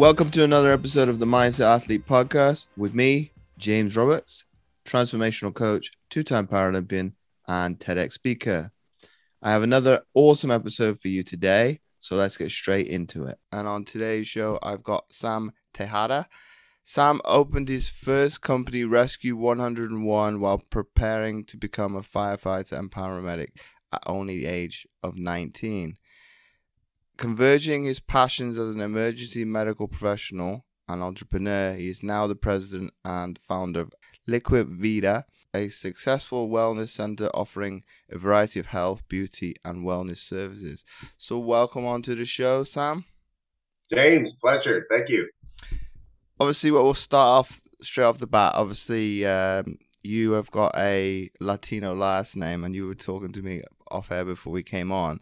Welcome to another episode of the Mindset Athlete Podcast with me, James Roberts, transformational coach, two time Paralympian, and TEDx speaker. I have another awesome episode for you today, so let's get straight into it. And on today's show, I've got Sam Tejada. Sam opened his first company, Rescue 101, while preparing to become a firefighter and paramedic at only the age of 19. Converging his passions as an emergency medical professional and entrepreneur, he is now the president and founder of Liquivida, a successful wellness center offering a variety of health, beauty, and wellness services. So, welcome on to the show, Sam. James, pleasure. Thank you. Obviously, what we'll start off straight off the bat. Obviously, um, you have got a Latino last name, and you were talking to me off air before we came on.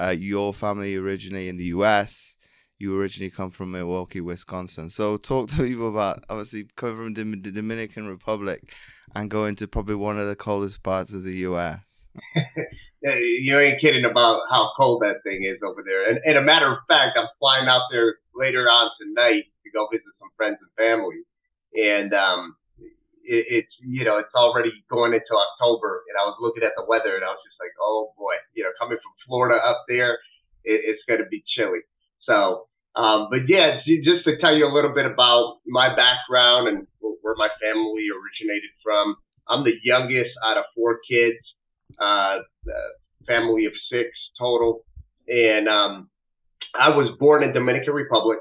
Uh, your family originally in the U.S. You originally come from Milwaukee, Wisconsin. So talk to people about obviously coming from the Dominican Republic and going to probably one of the coldest parts of the U.S. you ain't kidding about how cold that thing is over there. And, and a matter of fact, I'm flying out there later on tonight to go visit some friends and family. And um, it, it's you know it's already going into October, and I was looking at the weather, and I was just like, oh boy, you know, coming from Florida up there, it, it's going to be chilly. So, um, but yeah, just to tell you a little bit about my background and where my family originated from. I'm the youngest out of four kids, uh, family of six total, and um, I was born in Dominican Republic.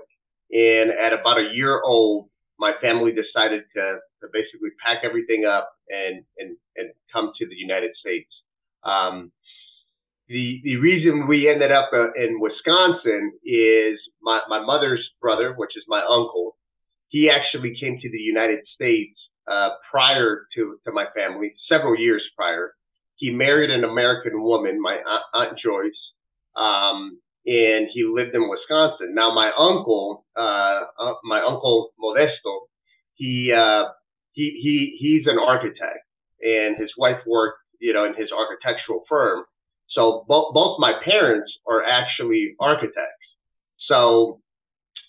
And at about a year old, my family decided to, to basically pack everything up and, and, and come to the United States. Um, the, the reason we ended up uh, in Wisconsin is my, my mother's brother, which is my uncle. He actually came to the United States uh, prior to, to my family, several years prior. He married an American woman, my aunt, aunt Joyce, um, and he lived in Wisconsin. Now, my uncle, uh, uh, my uncle Modesto, he, uh, he, he, he's an architect and his wife worked, you know, in his architectural firm. So both, both my parents are actually architects. So,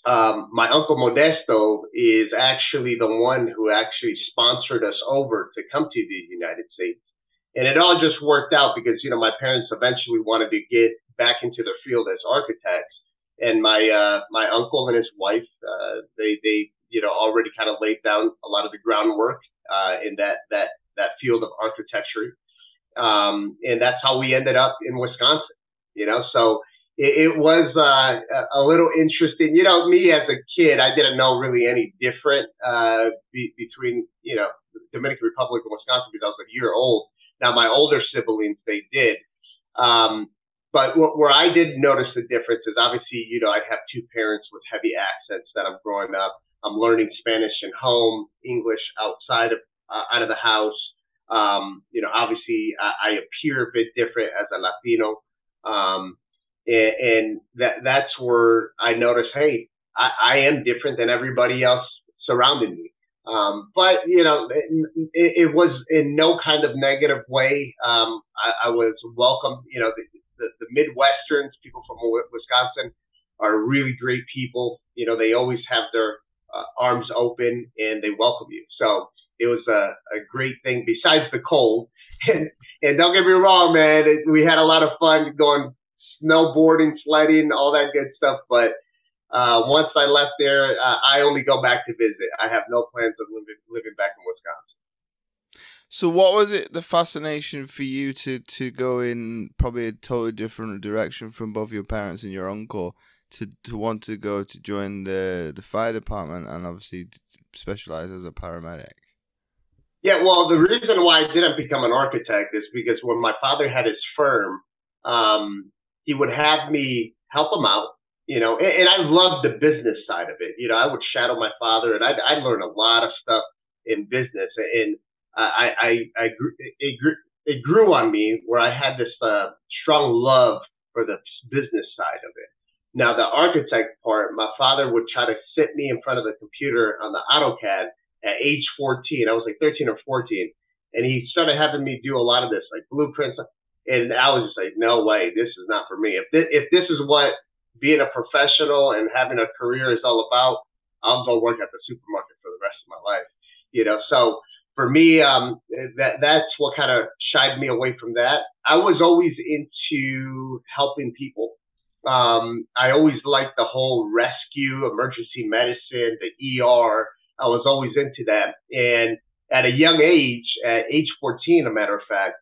um, my uncle Modesto is actually the one who actually sponsored us over to come to the United States. And it all just worked out because, you know, my parents eventually wanted to get back into the field as architects. And my uh, my uncle and his wife, uh, they they you know already kind of laid down a lot of the groundwork uh, in that that that field of architecture, um, and that's how we ended up in Wisconsin. You know, so it, it was uh, a little interesting. You know, me as a kid, I didn't know really any different uh, be, between you know Dominican Republic and Wisconsin because I was a year old. Now my older siblings, they did. Um, but where I did notice the difference is obviously, you know, I have two parents with heavy accents that I'm growing up. I'm learning Spanish in home, English outside of uh, out of the house. Um, you know, obviously, I, I, appear a bit different as a Latino, um, and, and, that that's where I noticed, hey, I, I, am different than everybody else surrounding me. Um, but you know, it, it, was in no kind of negative way. Um, I, I, was welcome. You know, the, the, the Midwesterns, people from Wisconsin, are really great people. You know, they always have their uh, arms open and they welcome you. So it was a, a great thing besides the cold. And, and don't get me wrong, man, it, we had a lot of fun going snowboarding, sledding, all that good stuff. But uh, once I left there, uh, I only go back to visit. I have no plans of living, living back in Wisconsin. So, what was it the fascination for you to to go in probably a totally different direction from both your parents and your uncle to to want to go to join the the fire department and obviously specialize as a paramedic? Yeah, well, the reason why I didn't become an architect is because when my father had his firm, um, he would have me help him out, you know, and, and I loved the business side of it. You know, I would shadow my father, and I I learned a lot of stuff in business and I, I, I grew, it grew, it grew on me where I had this uh, strong love for the business side of it. Now, the architect part, my father would try to sit me in front of the computer on the AutoCAD at age 14. I was like 13 or 14. And he started having me do a lot of this, like blueprints. And I was just like, no way, this is not for me. If this, if this is what being a professional and having a career is all about, I'll go work at the supermarket for the rest of my life. You know, so for me, um, that that's what kind of shied me away from that. I was always into helping people. Um, I always liked the whole rescue, emergency medicine, the ER. I was always into that. And at a young age, at age 14, a matter of fact,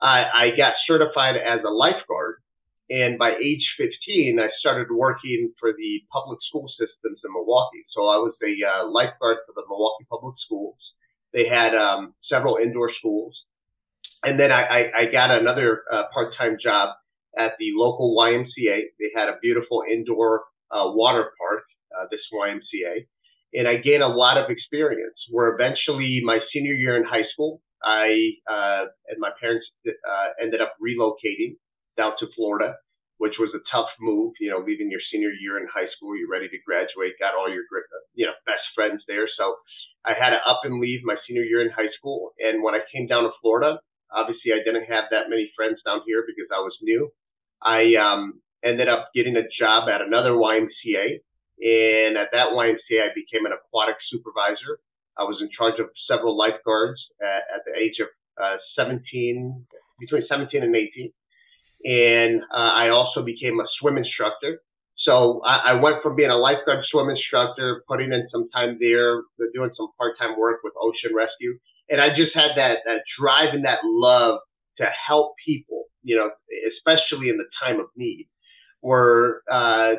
I, I got certified as a lifeguard. And by age 15, I started working for the public school systems in Milwaukee. So I was a uh, lifeguard for the Milwaukee Public Schools. They had um, several indoor schools. And then I, I, I got another uh, part time job at the local YMCA. They had a beautiful indoor uh, water park, uh, this YMCA. And I gained a lot of experience where eventually my senior year in high school, I uh, and my parents uh, ended up relocating down to Florida, which was a tough move. You know, leaving your senior year in high school, you're ready to graduate, got all your you know best friends there. So I had to up and leave my senior year in high school. And when I came down to Florida, obviously I didn't have that many friends down here because I was new. I um, ended up getting a job at another YMCA. And at that YMCA, I became an aquatic supervisor. I was in charge of several lifeguards at, at the age of uh, 17, between 17 and 18 and uh, I also became a swim instructor. So I, I, went from being a lifeguard swim instructor, putting in some time there, doing some part-time work with Ocean Rescue, and I just had that, that drive and that love to help people, you know, especially in the time of need. Where uh,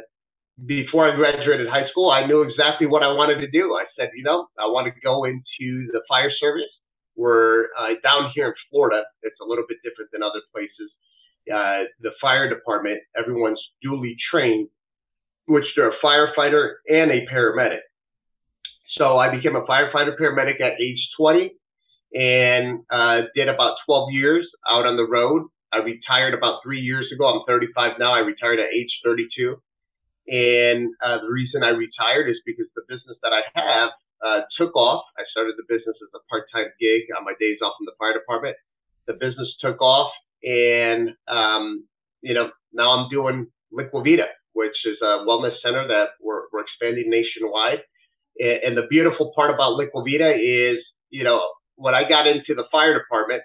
before I graduated high school, I knew exactly what I wanted to do. I said, you know, I want to go into the fire service. Where uh, down here in Florida, it's a little bit different than other places uh, the fire department, everyone's duly trained, which they're a firefighter and a paramedic. So I became a firefighter paramedic at age 20 and uh, did about 12 years out on the road. I retired about three years ago. I'm 35 now. I retired at age 32. And uh, the reason I retired is because the business that I have uh, took off. I started the business as a part time gig on my days off in the fire department. The business took off and um, you know now I'm doing Liquivida, which is a wellness center that we're, we're expanding nationwide. And, and the beautiful part about Liquivida is, you know, when I got into the fire department,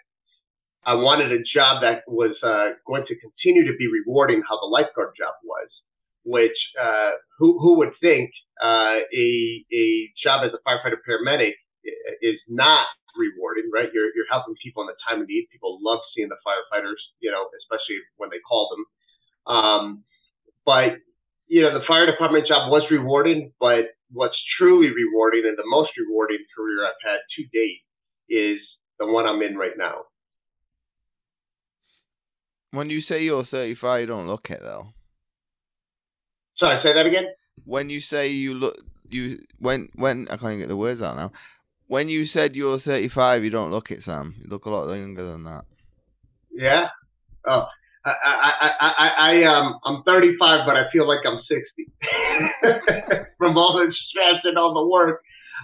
I wanted a job that was uh, going to continue to be rewarding how the lifeguard job was. Which uh, who who would think uh, a a job as a firefighter paramedic is not rewarding, right? You're you're helping people in the time of need. People love seeing the firefighters, you know, especially when they call them. Um, but you know, the fire department job was rewarding, but what's truly rewarding and the most rewarding career I've had to date is the one I'm in right now. When you say you're 35, you don't look it though. Sorry, say that again. When you say you look, you when when I can't even get the words out now when you said you're 35, you don't look it, Sam. You look a lot younger than that. Yeah. Oh, I, I, I, I, I um, I'm 35, but I feel like I'm 60 from all the stress and all the work.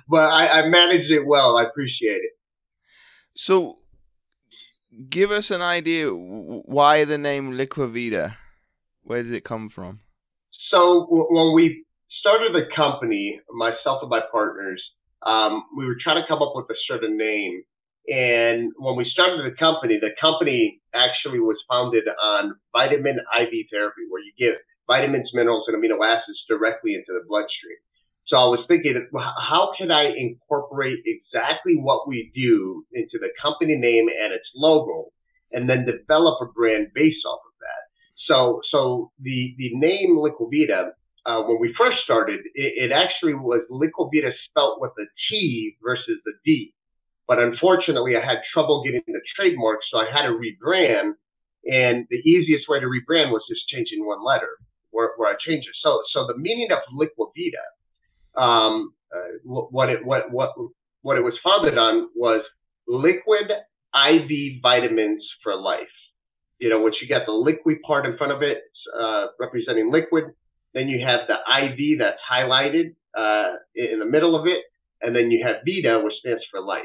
But I, I managed it well. I appreciate it. So, give us an idea why the name Liquivida. Where does it come from? So, when we started the company, myself and my partners, um, we were trying to come up with a certain name. And when we started the company, the company actually was founded on vitamin IV therapy, where you give vitamins, minerals, and amino acids directly into the bloodstream. So I was thinking, how can I incorporate exactly what we do into the company name and its logo, and then develop a brand based off of that? So, so the the name Liquivida uh, when we first started, it, it actually was Liquivita spelt with a T versus the D. But unfortunately, I had trouble getting the trademark, so I had to rebrand. And the easiest way to rebrand was just changing one letter, where, where I changed it. So, so the meaning of Liquivida, um, uh, what it what what what it was founded on was liquid IV vitamins for life. You know, once you got the liquid part in front of it, uh, representing liquid, then you have the IV that's highlighted uh, in the middle of it. And then you have Vita, which stands for life.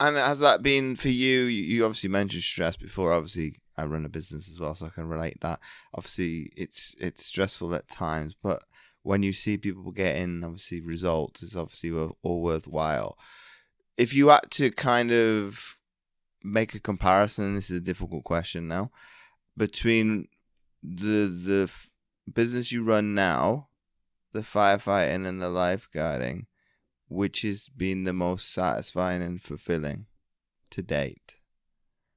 And has that been for you? You obviously mentioned stress before. Obviously, I run a business as well, so I can relate that. Obviously, it's it's stressful at times, but when you see people getting obviously results, it's obviously all worthwhile. If you had to kind of make a comparison, this is a difficult question now, between the the business you run now, the firefighting and the lifeguarding, which has been the most satisfying and fulfilling to date?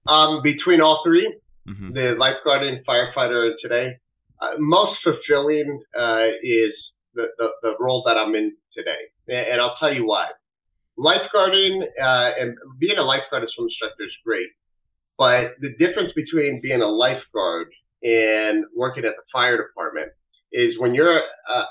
Um, between all 3 mm-hmm. the lifeguarding, firefighter today, uh, most fulfilling uh, is the, the, the, role that I'm in today. And I'll tell you why. Lifeguarding uh, and being a lifeguard swim instructor is great. But the difference between being a lifeguard and working at the fire department is when you're a,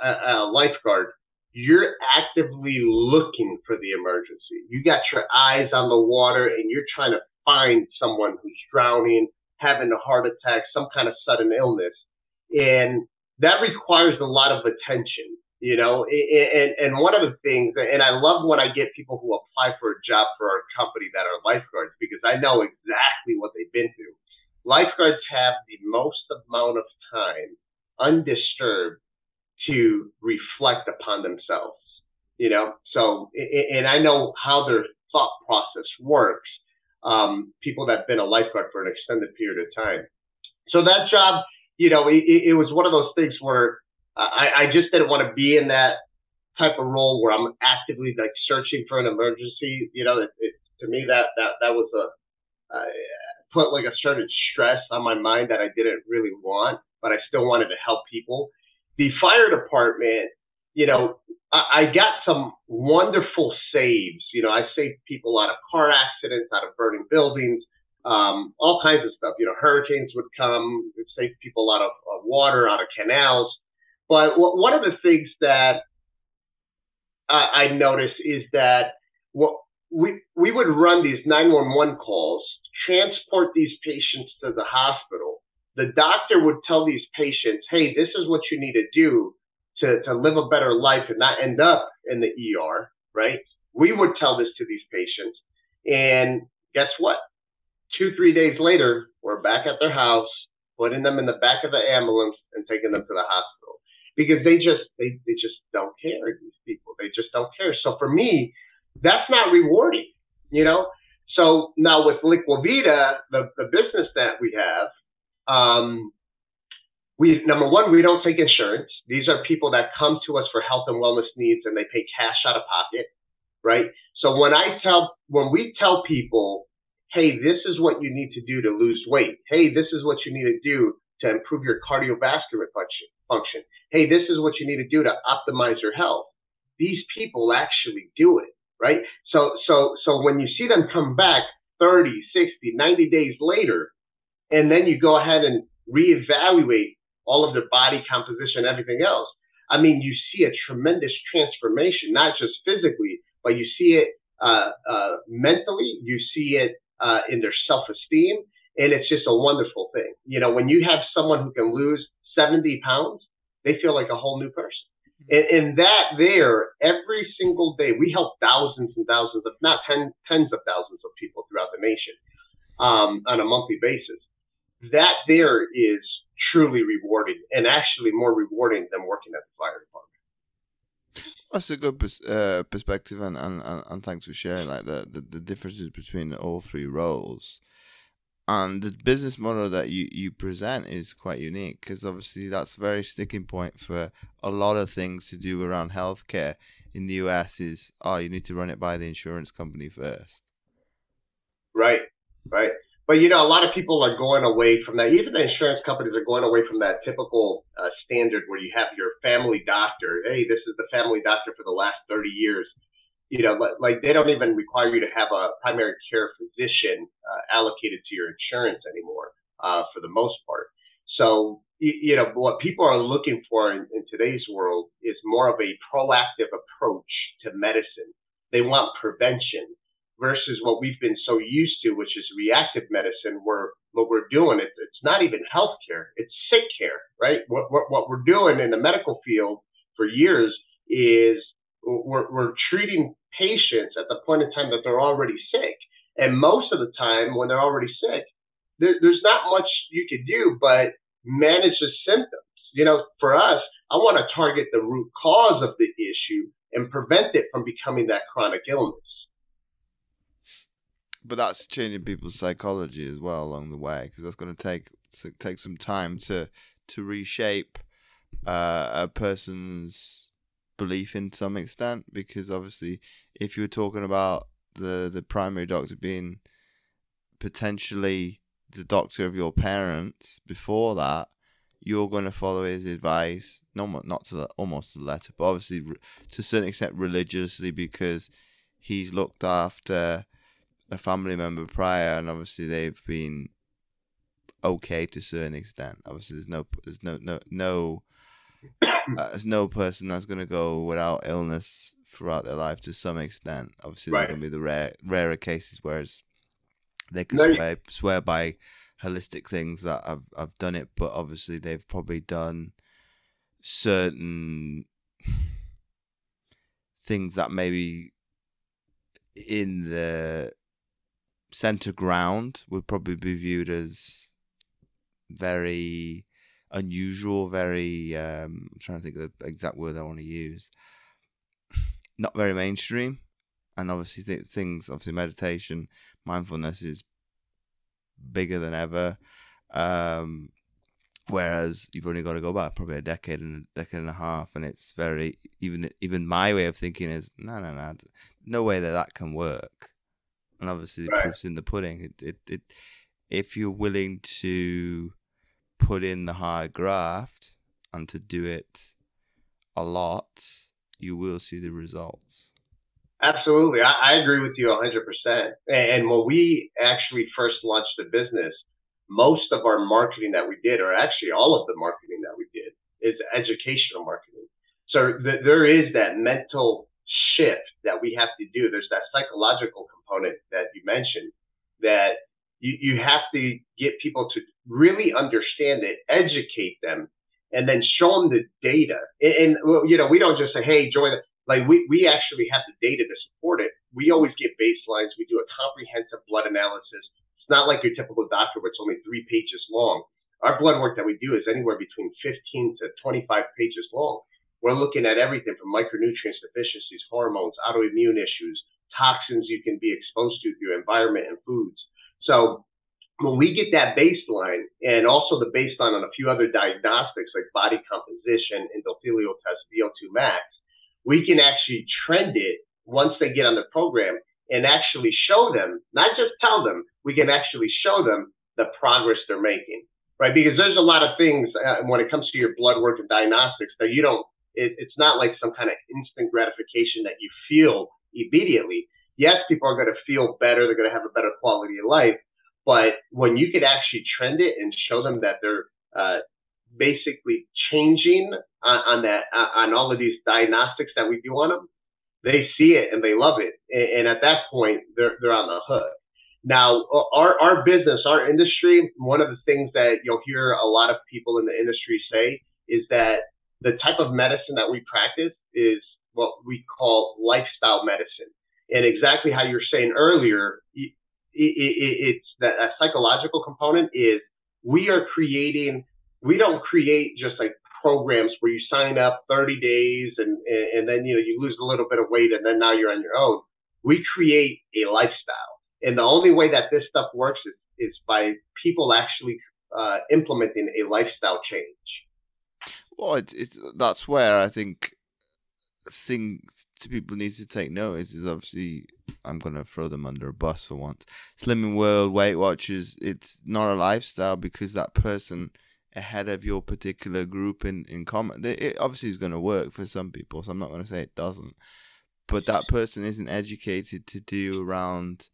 a, a lifeguard, you're actively looking for the emergency. You got your eyes on the water and you're trying to find someone who's drowning, having a heart attack, some kind of sudden illness. And that requires a lot of attention, you know. And, and one of the things, and I love when I get people who apply for a job for our company that are lifeguards because I know exactly what they've been through. Lifeguards have the most amount of time undisturbed to reflect upon themselves, you know? So, and I know how their thought process works. Um, people that have been a lifeguard for an extended period of time. So that job, you know, it, it was one of those things where I, I just didn't want to be in that type of role where I'm actively like searching for an emergency. You know, it, it, to me that that that was a put like a certain stress on my mind that I didn't really want but I still wanted to help people. The fire department, you know, I, I got some wonderful saves. You know, I saved people out of car accidents, out of burning buildings, um, all kinds of stuff. You know, hurricanes would come, save people out of, of water, out of canals. But w- one of the things that I, I noticed is that we we would run these 911 calls, transport these patients to the hospital, the doctor would tell these patients, hey, this is what you need to do to, to live a better life and not end up in the ER, right? We would tell this to these patients. And guess what? Two, three days later, we're back at their house, putting them in the back of the ambulance and taking them to the hospital because they just, they, they just don't care. These people, they just don't care. So for me, that's not rewarding, you know? So now with Liquivida, the, the business that we have, um, we number one, we don't take insurance. These are people that come to us for health and wellness needs, and they pay cash out of pocket, right? So when I tell, when we tell people, hey, this is what you need to do to lose weight. Hey, this is what you need to do to improve your cardiovascular function. Function. Hey, this is what you need to do to optimize your health. These people actually do it, right? So, so, so when you see them come back 30, 60, 90 days later, and then you go ahead and reevaluate all of their body composition, everything else. I mean, you see a tremendous transformation, not just physically, but you see it uh, uh, mentally, you see it uh, in their self-esteem, and it's just a wonderful thing. You know, when you have someone who can lose 70 pounds, they feel like a whole new person. Mm-hmm. And, and that there, every single day, we help thousands and thousands of, not ten, tens of thousands of people throughout the nation um, on a monthly basis that there is truly rewarding and actually more rewarding than working at the fire department. That's a good pers- uh, perspective, and, and, and thanks for sharing like the, the, the differences between all three roles. And the business model that you, you present is quite unique because obviously that's a very sticking point for a lot of things to do around healthcare in the US is oh you need to run it by the insurance company first. Right, right. But you know, a lot of people are going away from that. Even the insurance companies are going away from that typical uh, standard where you have your family doctor. Hey, this is the family doctor for the last 30 years. You know, like they don't even require you to have a primary care physician uh, allocated to your insurance anymore, uh, for the most part. So, you know, what people are looking for in, in today's world is more of a proactive approach to medicine. They want prevention versus what we've been so used to, which is reactive medicine, where what we're doing, it, it's not even healthcare, it's sick care, right? What, what, what we're doing in the medical field for years is we're, we're treating patients at the point in time that they're already sick. And most of the time, when they're already sick, there, there's not much you can do but manage the symptoms. You know, for us, I want to target the root cause of the issue and prevent it from becoming that chronic illness. But that's changing people's psychology as well along the way because that's going to take take some time to to reshape uh, a person's belief in some extent because obviously if you were talking about the the primary doctor being potentially the doctor of your parents before that you're going to follow his advice not not to the almost to the letter but obviously to a certain extent religiously because he's looked after a family member prior and obviously they've been okay to a certain extent. Obviously there's no there's no no no Uh, there's no person that's going to go without illness throughout their life to some extent. Obviously, right. there's going to be the rare, rarer cases, whereas they can no, swear, swear by holistic things that I've I've done it, but obviously they've probably done certain things that maybe in the center ground would probably be viewed as very unusual, very um, I'm trying to think of the exact word I want to use. Not very mainstream, and obviously th- things, obviously meditation, mindfulness is bigger than ever. Um, whereas you've only got to go back probably a decade and a decade and a half, and it's very even even my way of thinking is no, no, no, no way that that can work. And obviously, the right. proof's in the pudding. It, it, it, if you're willing to put in the hard graft and to do it a lot, you will see the results. Absolutely. I, I agree with you 100%. And when we actually first launched the business, most of our marketing that we did, or actually all of the marketing that we did, is educational marketing. So th- there is that mental shift that we have to do. There's that psychological component that you mentioned that you, you have to get people to really understand it, educate them, and then show them the data. And, and you know, we don't just say, "Hey, join." The, like we we actually have the data to support it. We always get baselines. We do a comprehensive blood analysis. It's not like your typical doctor, where it's only three pages long. Our blood work that we do is anywhere between 15 to 25 pages long. We're looking at everything from micronutrients deficiencies, hormones, autoimmune issues, toxins you can be exposed to through environment and foods. So when we get that baseline and also the baseline on a few other diagnostics like body composition, endothelial test, VO2 max, we can actually trend it once they get on the program and actually show them, not just tell them, we can actually show them the progress they're making, right? Because there's a lot of things uh, when it comes to your blood work and diagnostics that you don't, it, it's not like some kind of instant gratification that you feel immediately yes, people are going to feel better. They're going to have a better quality of life. But when you could actually trend it and show them that they're uh, basically changing on, on that uh, on all of these diagnostics that we do on them, they see it and they love it. And, and at that point, they're they're on the hook. Now, our our business, our industry, one of the things that you'll hear a lot of people in the industry say is that the type of medicine that we practice is what we call lifestyle medicine and exactly how you're saying earlier, it, it, it's that a psychological component is we are creating. We don't create just like programs where you sign up 30 days and, and then you know you lose a little bit of weight and then now you're on your own. We create a lifestyle, and the only way that this stuff works is, is by people actually uh, implementing a lifestyle change. Well, it's, it's that's where I think things people need to take notice is obviously I'm gonna throw them under a bus for once. Slimming World, Weight Watchers, it's not a lifestyle because that person ahead of your particular group in in common, it obviously is gonna work for some people. So I'm not gonna say it doesn't, but that person isn't educated to do around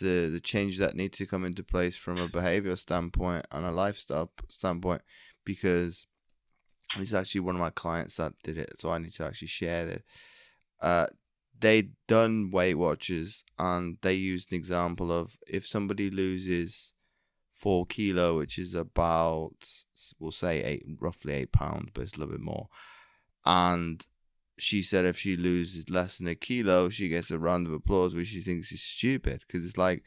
the the changes that need to come into place from a behavioral standpoint and a lifestyle standpoint because it's actually one of my clients that did it, so I need to actually share it. Uh, they done Weight Watchers and they used an example of if somebody loses four kilo, which is about we'll say eight, roughly eight pounds, but it's a little bit more. And she said if she loses less than a kilo, she gets a round of applause, which she thinks is stupid because it's like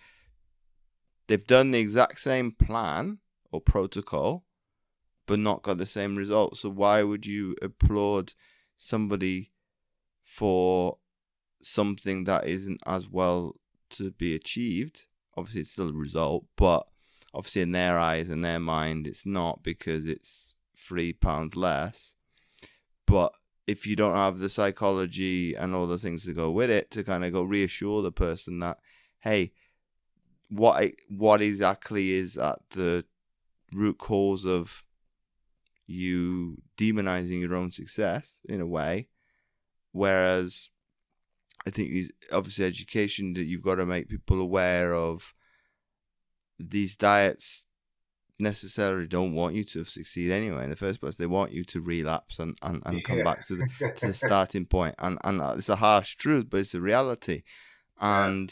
they've done the exact same plan or protocol, but not got the same results. So why would you applaud somebody for something that isn't as well to be achieved? Obviously, it's still a result, but obviously in their eyes and their mind, it's not because it's three pounds less. But if you don't have the psychology and all the things to go with it to kind of go reassure the person that, hey, what what exactly is at the root cause of you demonizing your own success in a way, whereas I think obviously education that you've got to make people aware of these diets necessarily don't want you to succeed anyway in the first place. They want you to relapse and, and, and come back to the to the starting point. And and it's a harsh truth, but it's the reality. And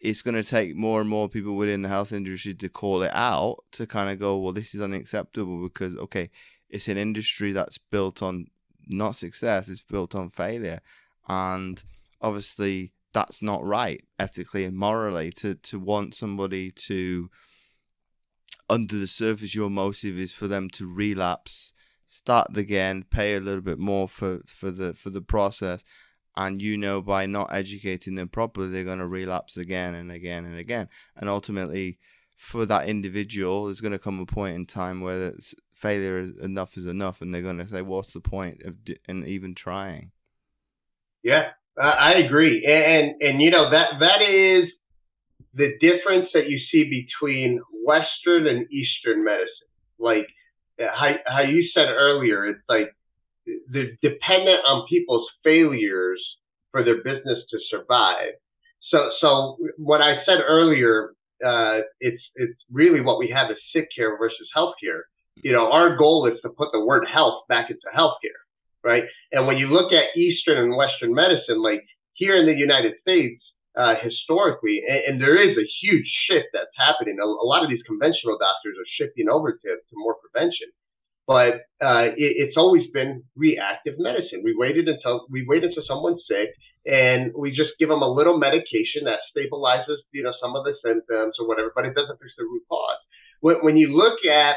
yeah. it's going to take more and more people within the health industry to call it out to kind of go, well, this is unacceptable because okay, it's an industry that's built on not success; it's built on failure, and obviously that's not right ethically and morally to to want somebody to under the surface your motive is for them to relapse start again pay a little bit more for for the for the process. And you know by not educating them properly they're going to relapse again and again and again. And ultimately for that individual there's going to come a point in time where failure is enough is enough and they're going to say what's the point of di- and even trying yeah I agree, and, and you know that that is the difference that you see between Western and Eastern medicine. Like how how you said earlier, it's like they're dependent on people's failures for their business to survive. So so what I said earlier, uh, it's it's really what we have is sick care versus healthcare. You know, our goal is to put the word health back into healthcare right? And when you look at Eastern and Western medicine, like here in the United States, uh, historically, and, and, there is a huge shift that's happening. A, a, lot of these conventional doctors are shifting over to, to more prevention, but uh, it, it's always been reactive medicine. We waited until we wait until someone's sick, and we just give them a little medication that stabilizes, you know, some of the symptoms or whatever, but it doesn't fix the root cause. When, when you look at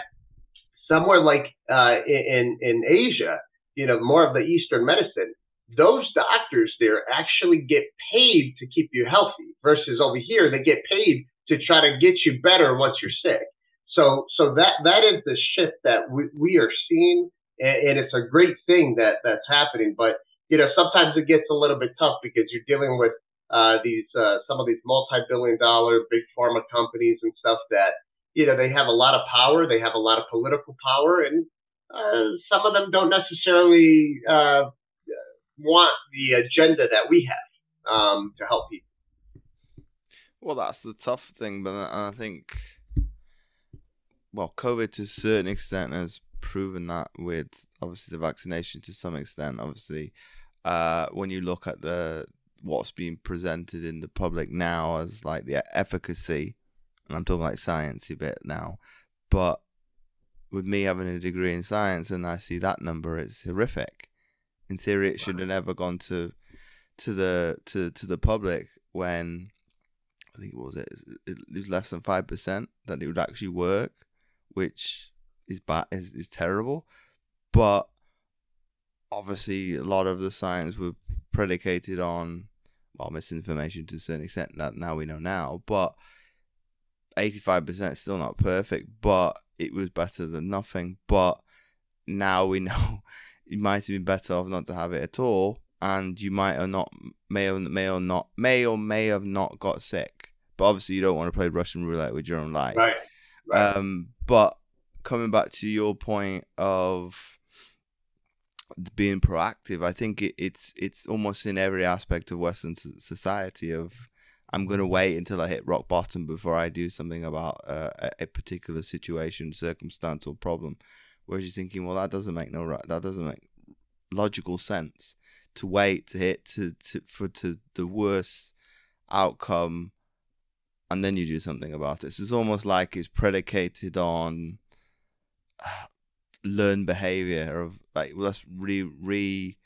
somewhere like uh, in in Asia, you know, more of the Eastern medicine, those doctors there actually get paid to keep you healthy versus over here, they get paid to try to get you better once you're sick. So, so that, that is the shift that we, we are seeing. And, and it's a great thing that that's happening. But, you know, sometimes it gets a little bit tough because you're dealing with uh, these, uh, some of these multi-billion dollar big pharma companies and stuff that, you know, they have a lot of power. They have a lot of political power and uh, some of them don't necessarily uh, want the agenda that we have um, to help people. Well, that's the tough thing, but I think, well, COVID to a certain extent has proven that with obviously the vaccination to some extent. Obviously, uh, when you look at the what's being presented in the public now as like the efficacy, and I'm talking like sciencey bit now, but with me having a degree in science and I see that number, it's horrific. In theory, it should have never gone to to the to to the public when I think what was it? It was less than five percent that it would actually work, which is bad is, is terrible. But obviously, a lot of the science were predicated on well misinformation to a certain extent that now we know now, but 85% still not perfect, but it was better than nothing. But now we know it might have been better off not to have it at all, and you might or not may or may or not may or may have not got sick. But obviously, you don't want to play Russian roulette with your own life. Right. right. Um, but coming back to your point of being proactive, I think it, it's it's almost in every aspect of Western society of I'm going to wait until I hit rock bottom before I do something about uh, a particular situation, circumstance, or problem. Whereas you're thinking, well, that doesn't make no right, that doesn't make logical sense to wait to hit to, to for to the worst outcome, and then you do something about it. So it's almost like it's predicated on uh, learned behavior of like well, let's re re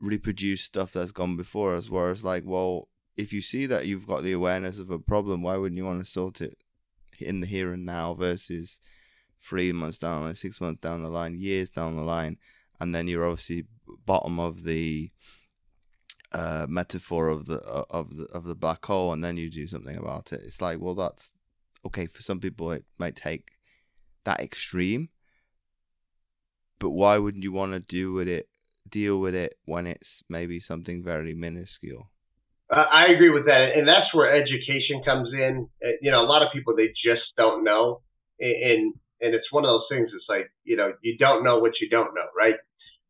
reproduce stuff that's gone before us. Whereas like, well if you see that you've got the awareness of a problem, why wouldn't you want to sort it in the here and now versus three months down the line, six months down the line, years down the line, and then you're obviously bottom of the uh, metaphor of the of the of the black hole, and then you do something about it. It's like, well, that's okay for some people. It might take that extreme, but why wouldn't you want to do with it, deal with it when it's maybe something very minuscule? Uh, I agree with that, and that's where education comes in. Uh, you know, a lot of people they just don't know, and and it's one of those things. It's like you know, you don't know what you don't know, right?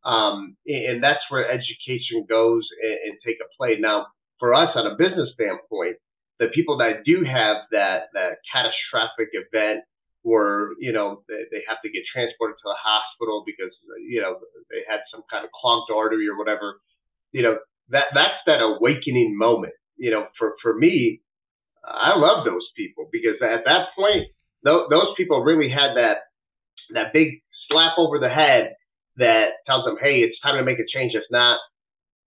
Um, and that's where education goes and, and take a play. Now, for us on a business standpoint, the people that do have that that catastrophic event where you know they, they have to get transported to the hospital because you know they had some kind of clogged artery or whatever, you know that that's that awakening moment. You know, for for me, I love those people because at that point, th- those people really had that that big slap over the head that tells them, hey, it's time to make a change. If not,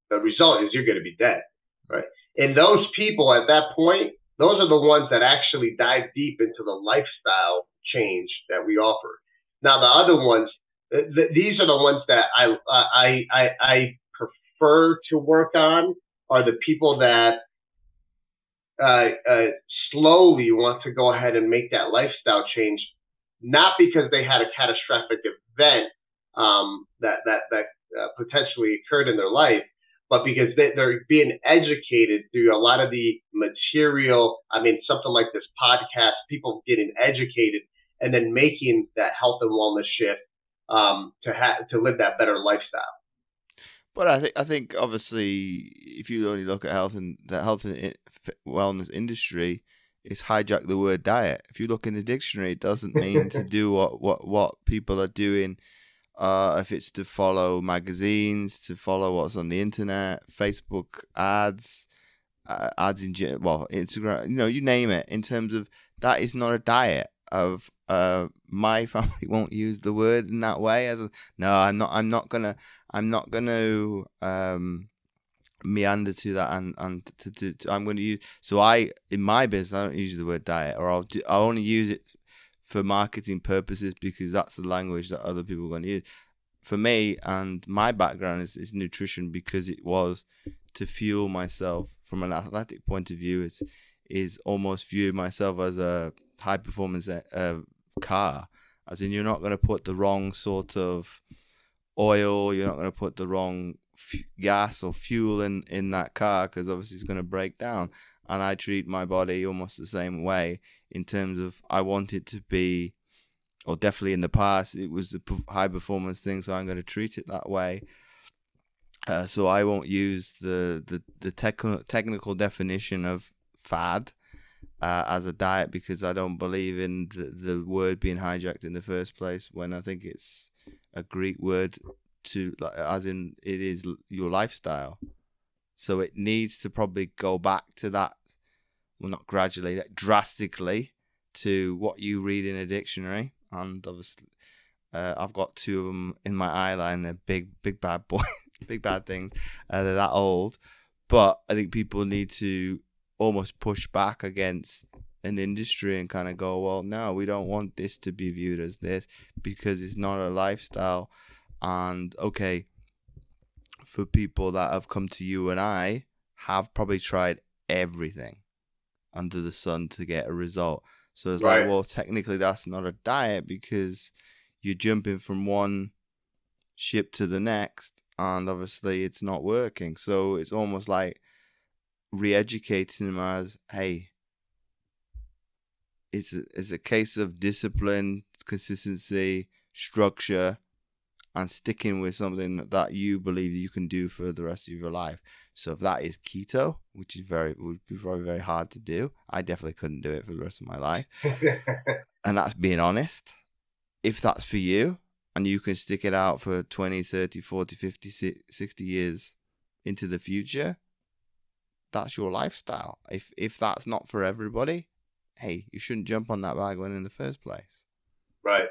the result is you're going to be dead, right? And those people at that point, those are the ones that actually dive deep into the lifestyle change that we offer. Now, the other ones, th- th- these are the ones that I, I, I, I prefer to work on are the people that uh, uh, slowly want to go ahead and make that lifestyle change, not because they had a catastrophic event, um, that that that uh, potentially occurred in their life, but because they, they're being educated through a lot of the material. I mean, something like this podcast, people getting educated and then making that health and wellness shift um, to have to live that better lifestyle. But I think I think obviously, if you only look at health and the health and wellness industry, it's hijacked the word diet. If you look in the dictionary, it doesn't mean to do what what what people are doing uh, if it's to follow magazines, to follow what's on the internet, Facebook ads, uh, ads in well Instagram, you know, you name it. In terms of that is not a diet of uh my family won't use the word in that way as a, no i'm not i'm not gonna i'm not gonna um meander to that and and to, to, to i'm gonna use so i in my business i don't use the word diet or i'll do i only use it for marketing purposes because that's the language that other people are going to use. For me and my background is, is nutrition because it was to fuel myself from an athletic point of view. Is is almost view myself as a high performance uh, car, as in you're not going to put the wrong sort of oil, you're not going to put the wrong f- gas or fuel in in that car because obviously it's going to break down. And I treat my body almost the same way in terms of I want it to be, or definitely in the past, it was the high performance thing, so I'm going to treat it that way. Uh, so I won't use the the the tech- technical definition of fad uh, as a diet because I don't believe in the, the word being hijacked in the first place. When I think it's a Greek word to as in it is your lifestyle. So it needs to probably go back to that well, not gradually, drastically to what you read in a dictionary. And obviously, uh, I've got two of them in my eye line. They're big, big bad boy, big bad things. Uh, they're that old, but I think people need to almost push back against an industry and kind of go, well, no, we don't want this to be viewed as this because it's not a lifestyle. And okay, for people that have come to you and I have probably tried everything under the sun to get a result. So it's right. like, well, technically that's not a diet because you're jumping from one ship to the next, and obviously it's not working. So it's almost like re-educating them as, hey, it's a, it's a case of discipline, consistency, structure, and sticking with something that you believe you can do for the rest of your life. So if that is keto, which is very would be very very hard to do, I definitely couldn't do it for the rest of my life. and that's being honest. If that's for you and you can stick it out for 20, 30, 40, 50, 60 years into the future, that's your lifestyle. If if that's not for everybody, hey, you shouldn't jump on that wagon in the first place. Right,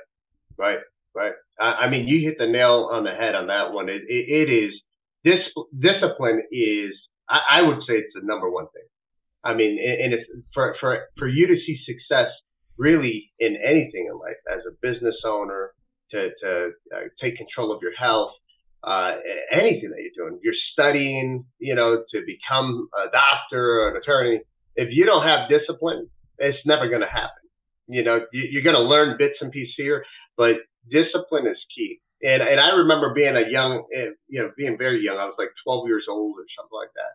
right, right. I, I mean, you hit the nail on the head on that one. It, it, it is this discipline is, I, I, would say, it's the number one thing. I mean, and it's for for for you to see success really in anything in life, as a business owner, to, to uh, take control of your health, uh, anything that you're doing. You're studying, you know, to become a doctor or an attorney. If you don't have discipline, it's never going to happen. You know, you, are going to learn bits and pieces here, but discipline is key. And and I remember being a young, eh, you know, being very young. I was like 12 years old or something like that.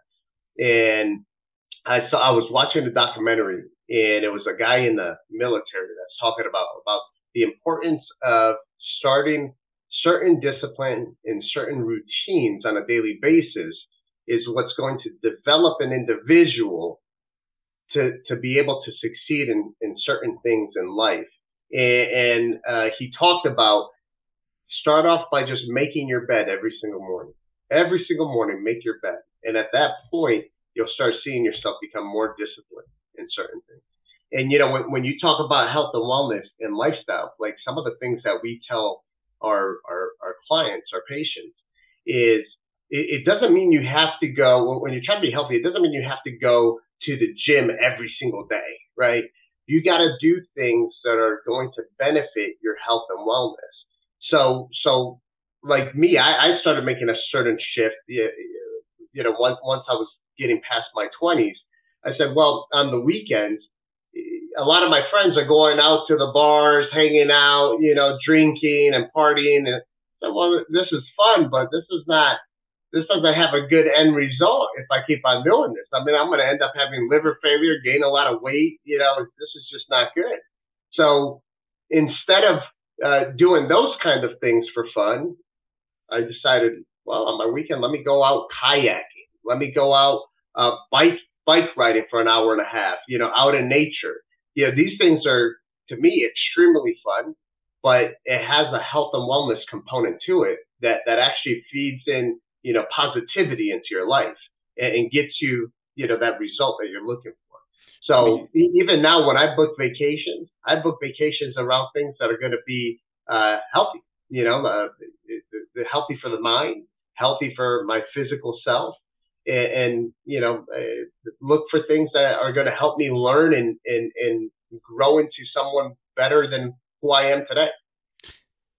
And I saw I was watching the documentary, and it was a guy in the military that's talking about about the importance of starting certain discipline and certain routines on a daily basis is what's going to develop an individual to, to be able to succeed in, in certain things in life. And, uh, he talked about start off by just making your bed every single morning. Every single morning, make your bed. And at that point, you'll start seeing yourself become more disciplined in certain things. And, you know, when, when you talk about health and wellness and lifestyle, like some of the things that we tell our, our, our clients, our patients, is it, it doesn't mean you have to go, when you're trying to be healthy, it doesn't mean you have to go to the gym every single day, right? You got to do things that are going to benefit your health and wellness. So, so like me, I, I started making a certain shift. You, know, once once I was getting past my twenties, I said, well, on the weekends, a lot of my friends are going out to the bars, hanging out, you know, drinking and partying. And well, this is fun, but this is not this doesn't have a good end result if I keep on doing this. I mean, I'm going to end up having liver failure, gain a lot of weight. You know, this is just not good. So instead of uh, doing those kind of things for fun, I decided, well, on my weekend, let me go out kayaking. Let me go out uh, bike bike riding for an hour and a half. You know, out in nature. You know, these things are to me extremely fun, but it has a health and wellness component to it that that actually feeds in you know, positivity into your life and, and gets you, you know, that result that you're looking for. So even now, when I book vacations, I book vacations around things that are going to be uh, healthy. You know, uh, healthy for the mind, healthy for my physical self, and, and you know, uh, look for things that are going to help me learn and, and and grow into someone better than who I am today.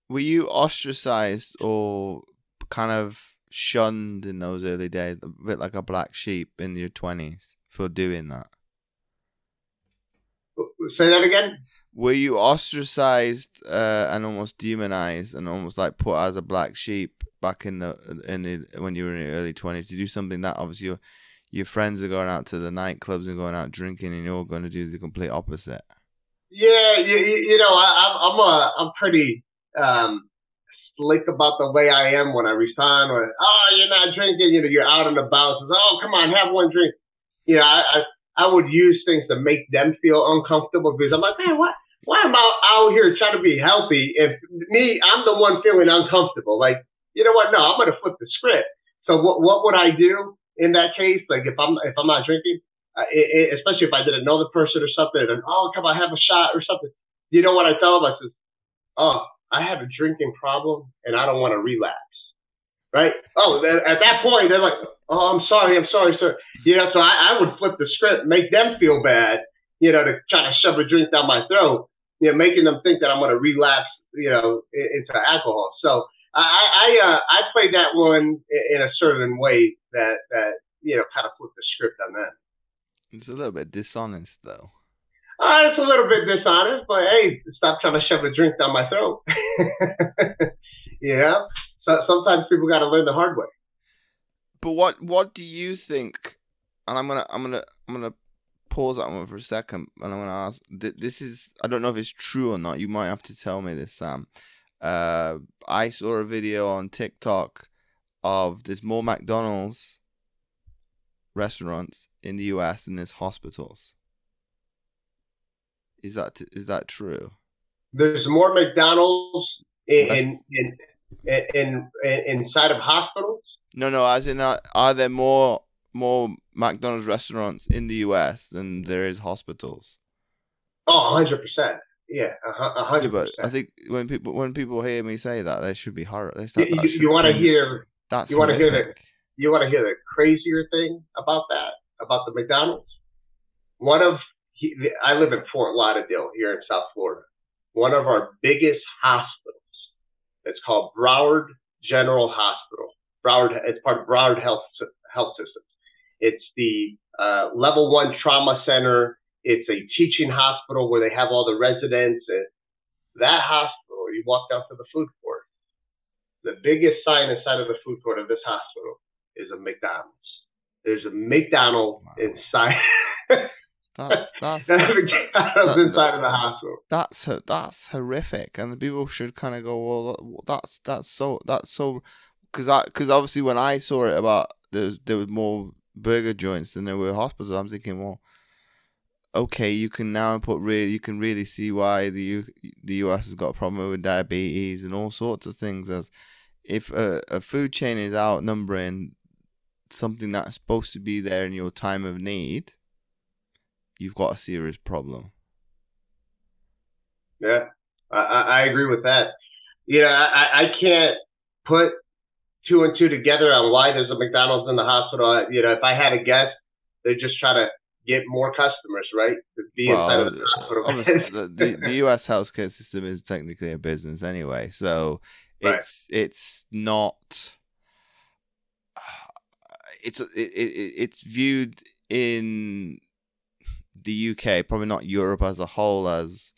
Were you ostracized or kind of shunned in those early days, a bit like a black sheep in your twenties for doing that? Say that again. Were you ostracized uh, and almost demonized and almost like put as a black sheep back in the in the when you were in your early twenties to do something that obviously your your friends are going out to the nightclubs and going out drinking and you're going to do the complete opposite? Yeah, you, you know, I, I'm a I'm pretty um, slick about the way I am when I resign or oh, you're not drinking, you know, you're out and about. Says, oh, come on, have one drink. You know, I, I, I would use things to make them feel uncomfortable because I'm like, man, what? Why am I out here trying to be healthy if me, I'm the one feeling uncomfortable? Like, you know what? No, I'm gonna flip the script. So what what would I do in that case? Like if I'm if I'm not drinking, uh, it, it, especially if I didn't know the person or something, and oh come on, have a shot or something. You know what I tell them? I says, oh, I have a drinking problem and I don't want to relapse. Right? Oh, at that point, they're like, oh, I'm sorry, I'm sorry, sir. You know, so I, I would flip the script, make them feel bad, you know, to try to shove a drink down my throat, you know, making them think that I'm going to relapse, you know, into alcohol. So I, I, uh, I played that one in a certain way that, that, you know, kind of flipped the script on that. It's a little bit dishonest, though. Uh, it's a little bit dishonest, but hey, stop trying to shove a drink down my throat. yeah. so sometimes people got to learn the hard way. But what what do you think? And I'm gonna I'm gonna I'm gonna pause that one for a second, and I'm gonna ask. This is I don't know if it's true or not. You might have to tell me this, Sam. Uh, I saw a video on TikTok of there's more McDonald's restaurants in the U.S. than there's hospitals. Is that is that true? There's more McDonald's in in, in, in, in inside of hospitals. No, no. As in, that, are there more more McDonald's restaurants in the U.S. than there is hospitals? Oh, 100 percent. Yeah, a hundred. Yeah, but I think when people when people hear me say that, they should be horror. They start, you, you want to hear that's you want to hear the you want to hear the crazier thing about that about the McDonald's. One of he, I live in Fort Lauderdale here in South Florida. One of our biggest hospitals. It's called Broward General Hospital. Broward. It's part of Broward Health Health Systems. It's the uh, level one trauma center. It's a teaching hospital where they have all the residents. And that hospital, you walk down to the food court. The biggest sign inside of the food court of this hospital is a McDonald's. There's a McDonald's wow. inside. That's that's that, inside of the hospital. That's uh, that's horrific, and the people should kind of go, well, that's that's so that's so, because I because obviously when I saw it about there there was more burger joints than there were hospitals. I'm thinking, well, okay, you can now put really you can really see why the U, the US has got a problem with diabetes and all sorts of things. As if a, a food chain is outnumbering something that's supposed to be there in your time of need you've got a serious problem. Yeah, I, I agree with that. You know, I, I can't put two and two together on why there's a McDonald's in the hospital. You know, if I had a guess, they just try to get more customers, right? To be well, inside of the hospital. Obviously, the, the, the U.S. healthcare system is technically a business anyway, so it's right. it's not. It's it, it, it's viewed in the UK, probably not Europe as a whole, as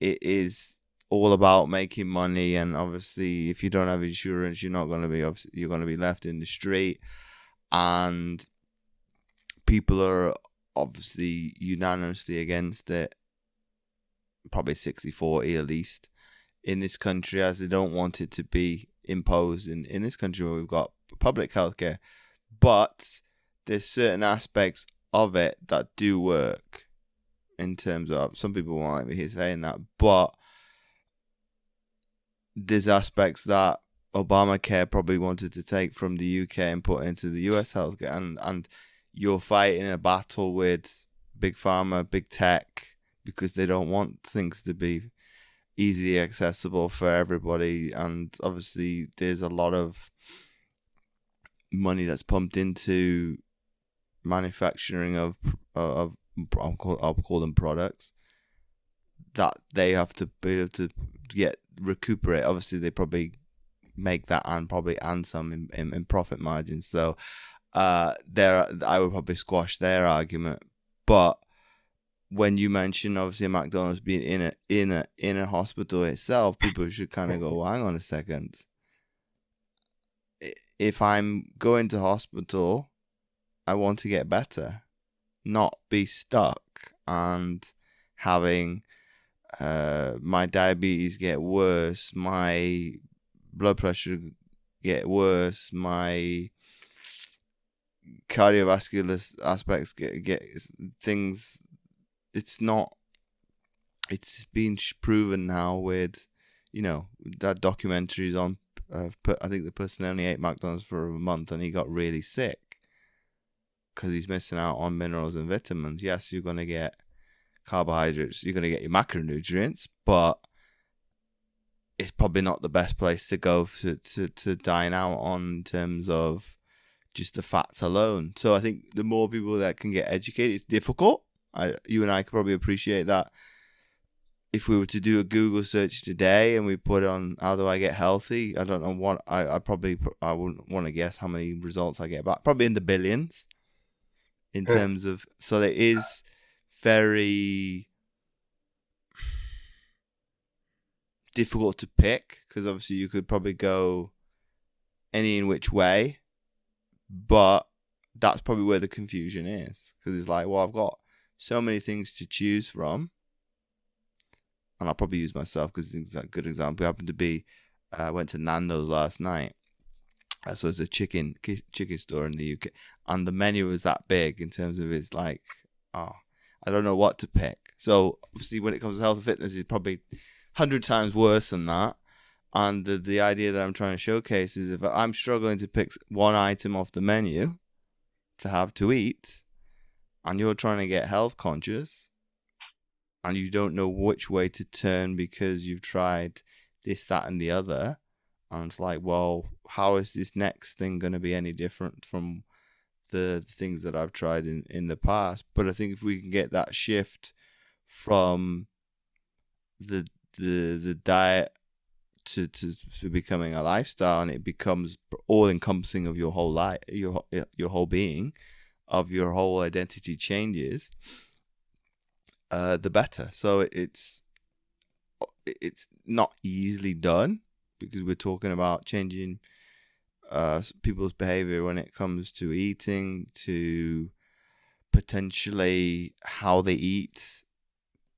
it is all about making money. And obviously, if you don't have insurance, you're not going to be you're going to be left in the street, and people are obviously unanimously against it. Probably 60 40 at least in this country, as they don't want it to be imposed in, in this country where we've got public healthcare. But there's certain aspects of it that do work in terms of some people won't like me here saying that, but there's aspects that Obamacare probably wanted to take from the UK and put into the US healthcare, and and you're fighting a battle with big pharma, big tech, because they don't want things to be easily accessible for everybody, and obviously there's a lot of money that's pumped into manufacturing of of I'll call, I'll call them products that they have to be able to get recuperate. Obviously, they probably make that and probably and some in, in, in profit margins. So, uh, there I would probably squash their argument. But when you mention obviously McDonald's being in a in a in a hospital itself, people should kind of go, well, hang on a second. If I'm going to hospital I want to get better, not be stuck and having uh, my diabetes get worse, my blood pressure get worse, my cardiovascular aspects get get things. It's not. It's been proven now with, you know, that documentaries on. Uh, I think the person only ate McDonald's for a month and he got really sick because he's missing out on minerals and vitamins. Yes, you're going to get carbohydrates, you're going to get your macronutrients, but it's probably not the best place to go to, to, to dine out on in terms of just the fats alone. So I think the more people that can get educated, it's difficult. I, you and I could probably appreciate that. If we were to do a Google search today and we put on how do I get healthy, I don't know what I, I probably I wouldn't want to guess how many results I get back. Probably in the billions in terms of so it is very difficult to pick because obviously you could probably go any in which way, but that's probably where the confusion is because it's like, well, I've got so many things to choose from, and I'll probably use myself because it's a good example. It happened to be, uh, I went to Nando's last night, so it's a chicken chicken store in the UK, and the menu was that big in terms of it's like, oh, I don't know what to pick. So obviously, when it comes to health and fitness, it's probably hundred times worse than that. And the the idea that I'm trying to showcase is if I'm struggling to pick one item off the menu to have to eat, and you're trying to get health conscious, and you don't know which way to turn because you've tried this, that, and the other and it's like, well, how is this next thing going to be any different from the, things that I've tried in in the past. But I think if we can get that shift from the the the diet to, to, to becoming a lifestyle and it becomes all encompassing of your whole life your your whole being of your whole identity changes uh the better so it's it's not easily done because we're talking about changing uh people's behavior when it comes to eating to potentially how they eat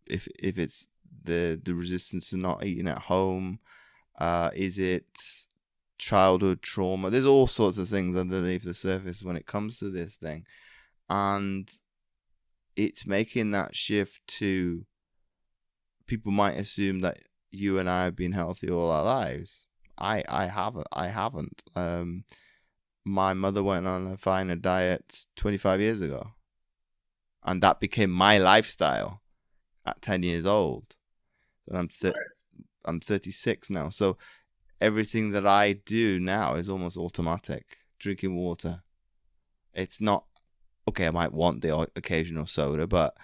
if if it's the the resistance to not eating at home uh, is it childhood trauma? There's all sorts of things underneath the surface when it comes to this thing. And it's making that shift to people might assume that you and I have been healthy all our lives. I I haven't I haven't. Um my mother went on a finer diet 25 years ago. And that became my lifestyle at 10 years old. And I'm th- I'm 36 now, so everything that I do now is almost automatic. Drinking water, it's not okay. I might want the occasional soda, but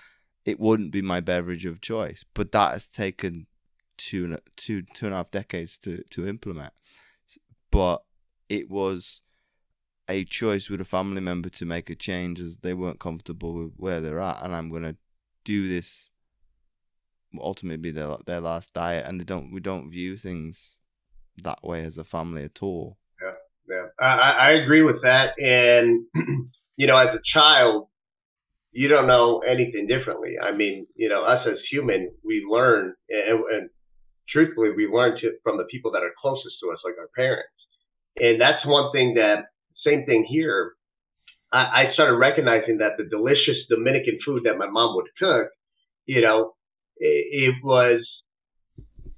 it wouldn't be my beverage of choice. But that has taken two two two and a half decades to to implement. But it was a choice with a family member to make a change as they weren't comfortable with where they're at, and I'm gonna do this ultimately their their last diet, and they don't we don't view things that way as a family at all. Yeah, yeah, I, I agree with that. And you know, as a child, you don't know anything differently. I mean, you know, us as human, we learn, and, and truthfully, we learn to, from the people that are closest to us, like our parents. And that's one thing that, same thing here. I, I started recognizing that the delicious Dominican food that my mom would cook, you know, it, was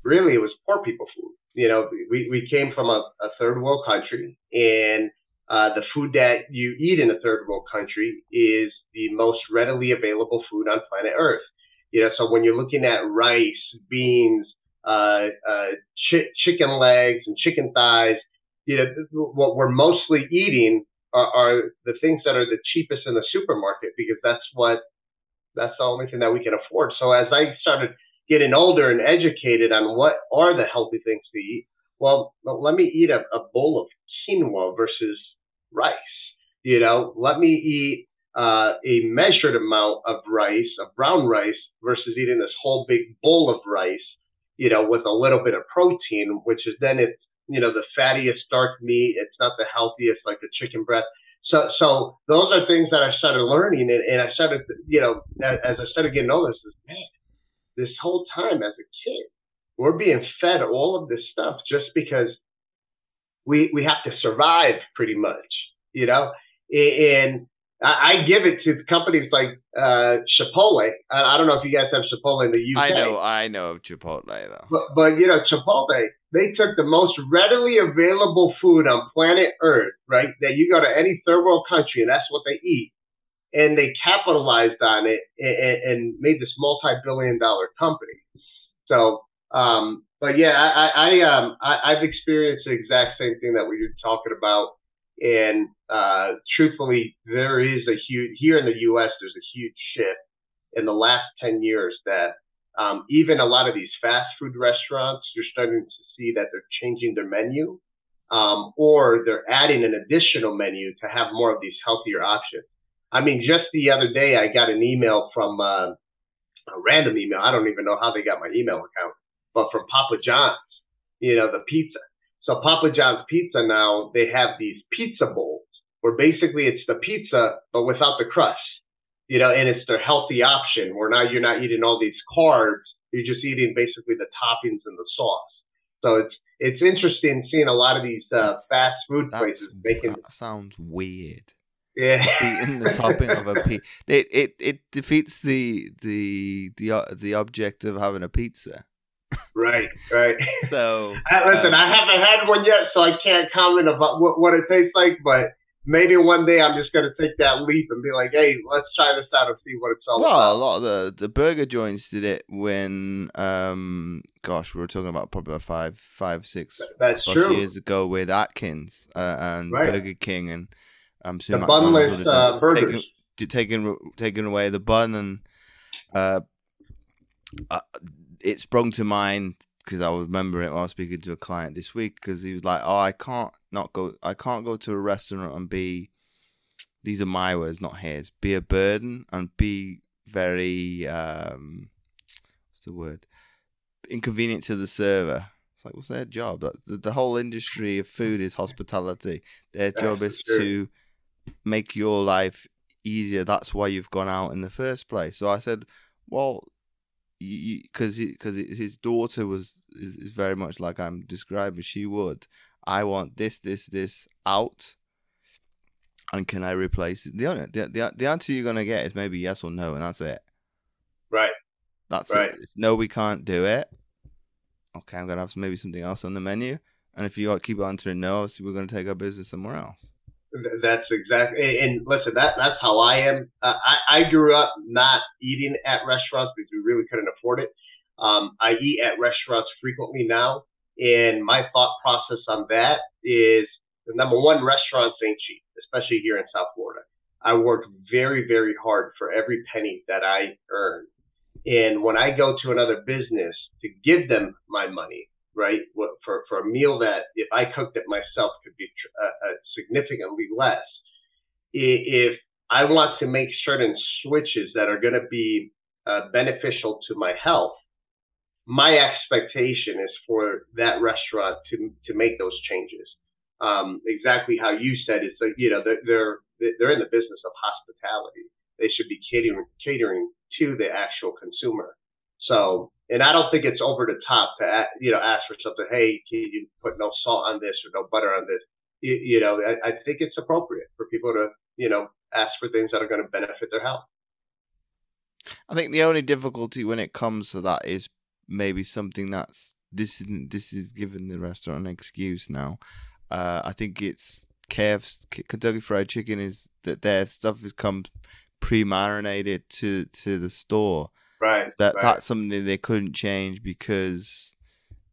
really it was poor people food. You know, we, we came from a, a third world country, and uh, the food that you eat in a third world country is the most readily available food on planet Earth. You know, so when you're looking at rice, beans, uh, uh, ch- chicken legs, and chicken thighs, you know, what we're mostly eating are, are the things that are the cheapest in the supermarket because that's what that's the only thing that we can afford. So as I started getting older and educated on what are the healthy things to eat, well, let me eat a, a bowl of quinoa versus rice. You know, let me eat uh, a measured amount of rice, of brown rice, versus eating this whole big bowl of rice. You know, with a little bit of protein, which is then it's you know the fattiest dark meat. It's not the healthiest like the chicken breast. So, so those are things that I started learning, and, and I started, you know, as, as I started getting older, I said, man, this whole time as a kid, we're being fed all of this stuff just because we we have to survive, pretty much, you know. And I, give it to companies like uh, Chipotle. I, I, don't know if you guys have Chipotle in the UK. I know, I know of Chipotle though. But, but you know, Chipotle, they took the most readily available food on planet Earth, right? That you go to any third world country and that's what they eat, and they capitalized on it and, and made this multi-billion-dollar company. So, um, but yeah, I, I, um, I, I've experienced the exact same thing that we were talking about and uh, truthfully, there is a huge here in the U.S. There's a huge shift in the last ten years that um, even a lot of these fast food restaurants, you're starting to see that they're changing their menu, um, or they're adding an additional menu to have more of these healthier options. I mean, just the other day, I got an email from uh, a random email. I don't even know how they got my email account, but from Papa John's, you know, the pizza. So Papa John's Pizza now they have these pizza bowls where basically it's the pizza but without the crust, you know, and it's their healthy option where now you're not eating all these carbs, you're just eating basically the toppings and the sauce. So it's it's interesting seeing a lot of these uh, fast food places making. That sounds weird. Yeah, eating the topping of a pizza. It, it it defeats the the the uh, the object of having a pizza. Right, right. So listen, um, I haven't had one yet, so I can't comment about what, what it tastes like. But maybe one day I'm just going to take that leap and be like, "Hey, let's try this out and see what it's all well, about." Well, a lot of the the burger joints did it when, um, gosh, we were talking about probably five, five, six That's plus true. years ago with Atkins uh, and right. Burger King and I'm assuming The McDonald's bunless, uh, burgers. Taken, d- taken taken away the bun and uh, uh it sprung to mind because I was remembering it while I was speaking to a client this week because he was like, "Oh, I can't not go. I can't go to a restaurant and be. These are my words, not his. Be a burden and be very um, what's the word? Inconvenient to the server. It's like, what's their job? The, the whole industry of food is hospitality. Their That's job is sure. to make your life easier. That's why you've gone out in the first place. So I said, well, because because his daughter was is, is very much like I'm describing. She would. I want this, this, this out, and can I replace it? The only the the, the answer you're gonna get is maybe yes or no, and that's it. Right. That's Right. it. It's no, we can't do it. Okay, I'm gonna have some, maybe something else on the menu, and if you uh, keep answering no, obviously we're gonna take our business somewhere else. Th- That's exactly. And, listen, that that's how I am. Uh, I I grew up not eating at restaurants because we really couldn't afford it. Um, I eat at restaurants frequently now, and my thought process on that is number one, restaurants ain't cheap, especially here in South Florida. I work very very hard for every penny that I earn, and when I go to another business to give them my money, right? For for a meal that if I cooked it myself could be uh, uh, significantly less. If I want to make certain switches that are going to be uh, beneficial to my health, my expectation is for that restaurant to to make those changes. Um, exactly how you said it's like you know they're they're they're in the business of hospitality. They should be catering catering to the actual consumer. So, and I don't think it's over the top to you know ask for something. Hey, can you put no salt on this or no butter on this? You, you know, I, I think it's appropriate for people to you know ask for things that are going to benefit their health. I think the only difficulty when it comes to that is maybe something that's this isn't this is giving the restaurant an excuse now. Uh, I think it's KFC, Kentucky Fried Chicken is that their stuff has come pre-marinated to to the store. Right. That right. that's something they couldn't change because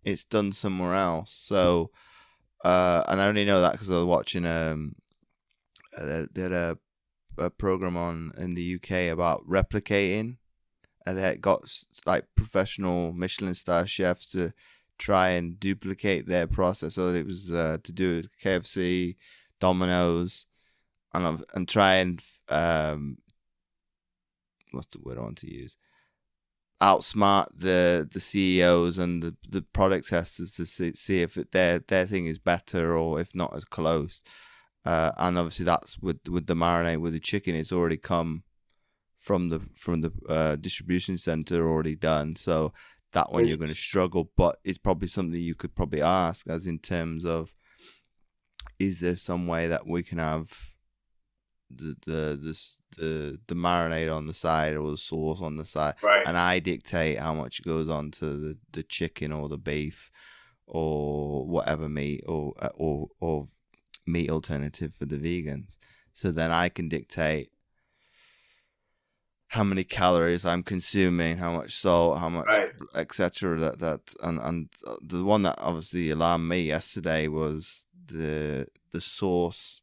it's done somewhere else. So, uh, and I only know that because I was watching um, uh, they had a a program on in the UK about replicating, and they got like professional Michelin star chefs to try and duplicate their process. So it was uh, to do with KFC, Domino's, and and try and um, what's the word I want to use? Outsmart the the CEOs and the, the product testers to see, see if it, their their thing is better or if not as close. Uh, and obviously that's with with the marinade with the chicken. It's already come from the from the uh, distribution center already done. So that one you're going to struggle, but it's probably something you could probably ask as in terms of is there some way that we can have the the this the the marinade on the side or the sauce on the side Right. and I dictate how much goes on to the, the chicken or the beef or whatever meat or uh, or or meat alternative for the vegans. So then I can dictate how many calories I'm consuming, how much salt, how much Right. etc. That that and and uh, the one that obviously alarmed me yesterday was the the sauce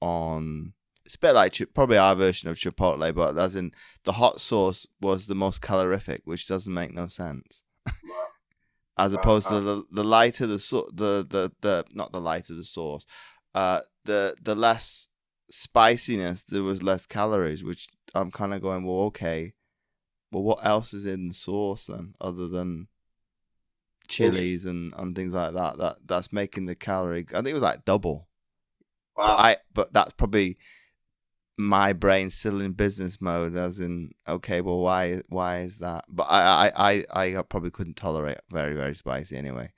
on. It's a bit like probably our version of Chipotle, but as in the hot sauce was the most calorific, which doesn't make no sense. As opposed to the the lighter the so- the the the not the lighter the sauce, uh, the the less spiciness, there was less calories, which I'm kind of going, well, okay, well, what else is in the sauce then, other than chilies and, and things like that? That that's making the calorie. I think it was like double. Wow. I but that's probably my brain still in business mode, as in, okay, well, why why is that? But I I I, I probably couldn't tolerate very very spicy anyway.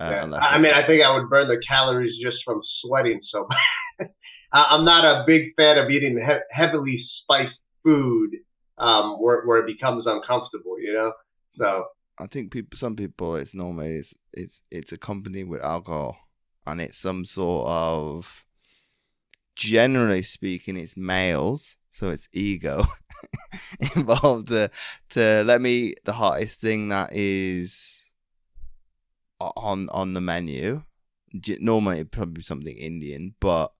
Uh, Yeah. I I mean, I think I would burn the calories just from sweating so bad. I'm not a big fan of eating he- heavily spiced food um, where, where it becomes uncomfortable, you know? So, I think people, some people, it's normally it's it's it's accompanied with alcohol, and it's some sort of. Generally speaking, it's males, so it's ego involved to to let me the hottest thing that is on on the menu. Normally, it'd probably be something Indian, but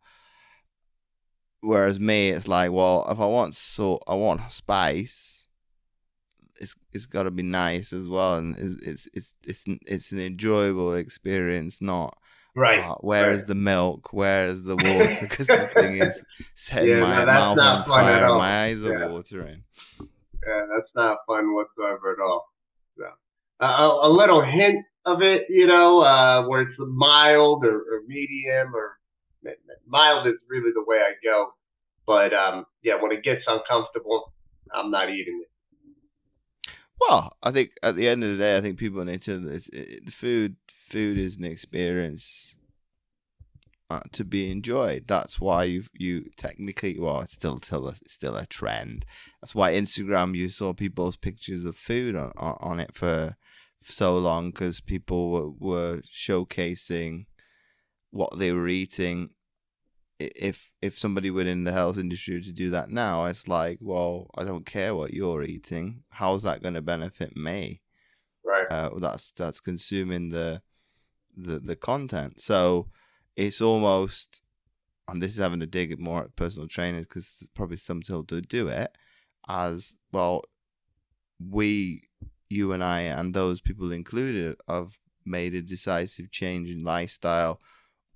whereas me, it's like, well, if I want salt, I want spice. It's it's got to be nice as well, and it's it's it's it's, it's an enjoyable experience, not right. uh, where is right. the milk? Where is the water? Because the thing is setting Yeah, my no, mouth on fire. My eyes are Yeah. watering. Yeah, that's not fun whatsoever at all. No. Uh, a, a little hint of it, you know, uh, where it's mild or, or medium or mild is really the way I go. But um, yeah, when it gets uncomfortable, I'm not eating it. Well, I think at the end of the day, I think people need to. It, the food, food is an experience uh, to be enjoyed. That's why you you technically, well, it's still still a, still a trend. That's why Instagram you saw people's pictures of food on on, on it for, for so long because people were, were showcasing what they were eating. If if somebody within the health industry were to do that now, it's like, well, I don't care what you're eating. How's that going to benefit me? Right. uh, that's that's consuming the the the content. So it's almost, and this is having to dig more at personal trainers because probably some still do do it as well. We, you and I, and those people included, have made a decisive change in lifestyle,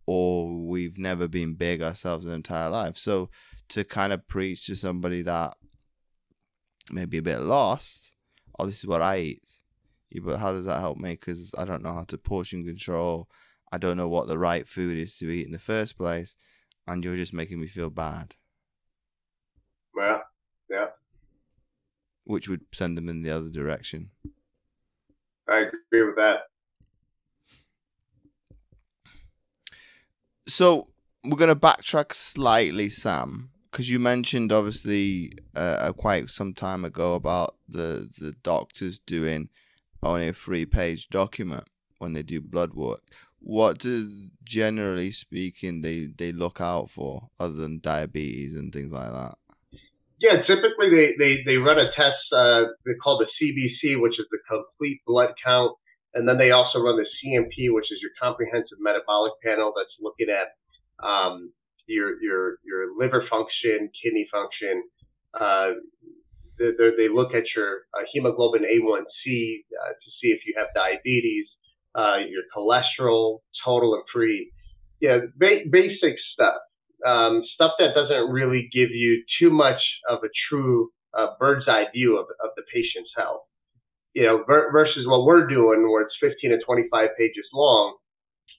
or we've never been big ourselves in our entire life. So to kind of preach to somebody that may be a bit lost, oh, this is what I eat. Yeah, but how does that help me? Because I don't know how to portion control. I don't know what the right food is to eat in the first place, and you're just making me feel bad, Well, yeah, which would send them in the other direction. I agree with that. So we're going to backtrack slightly, Sam, because you mentioned obviously uh, quite some time ago about the the doctors doing only a three page document when they do blood work. What do generally speaking they they look out for other than diabetes and things like that? Yeah, typically they, they, they run a test uh, they the CBC, which is the complete blood count, and then they also run the CMP, which is your comprehensive metabolic panel that's looking at um, your your your liver function, kidney function. Uh, they, look at your uh, hemoglobin A1C uh, to see if you have diabetes, uh, your cholesterol, total and free. Yeah, ba- basic stuff um, stuff that doesn't really give you too much of a true uh, bird's eye view of, of the patient's health. You know, ver- versus what we're doing, where it's 15 to 25 pages long.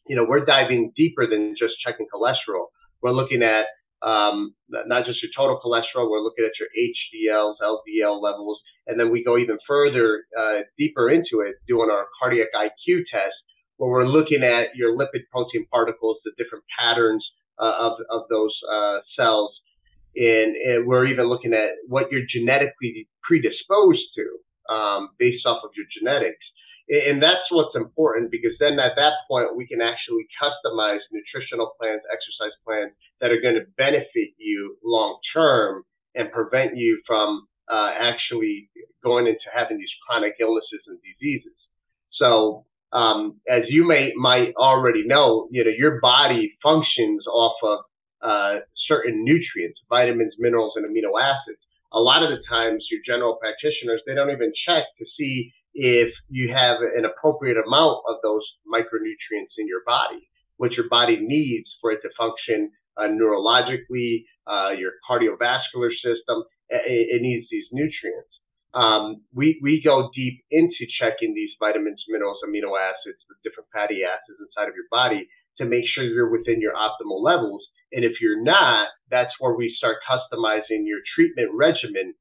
You know, we're diving deeper than just checking cholesterol. We're looking at um, not just your total cholesterol. We're looking at your HDLs, LDL levels, and then we go even further uh, deeper into it, doing our cardiac IQ test, where we're looking at your lipid protein particles, the different patterns uh, of, of those uh, cells. And, and, we're even looking at what you're genetically predisposed to um, based off of your genetics. And that's what's important because then at that point, we can actually customize nutritional plans, exercise plans that are going to benefit you long term and prevent you from uh, actually going into having these chronic illnesses and diseases. So um, as you may might already know, you know your body functions off of uh, certain nutrients, vitamins, minerals, and amino acids. A lot of the times, your general practitioners they don't even check to see if you have an appropriate amount of those micronutrients in your body, what your body needs for it to function uh, neurologically, uh, your cardiovascular system. It, it needs these nutrients um, we, we go deep into checking these vitamins, minerals, amino acids, the different fatty acids inside of your body to make sure you're within your optimal levels. And if you're not, that's where we start customizing your treatment regimen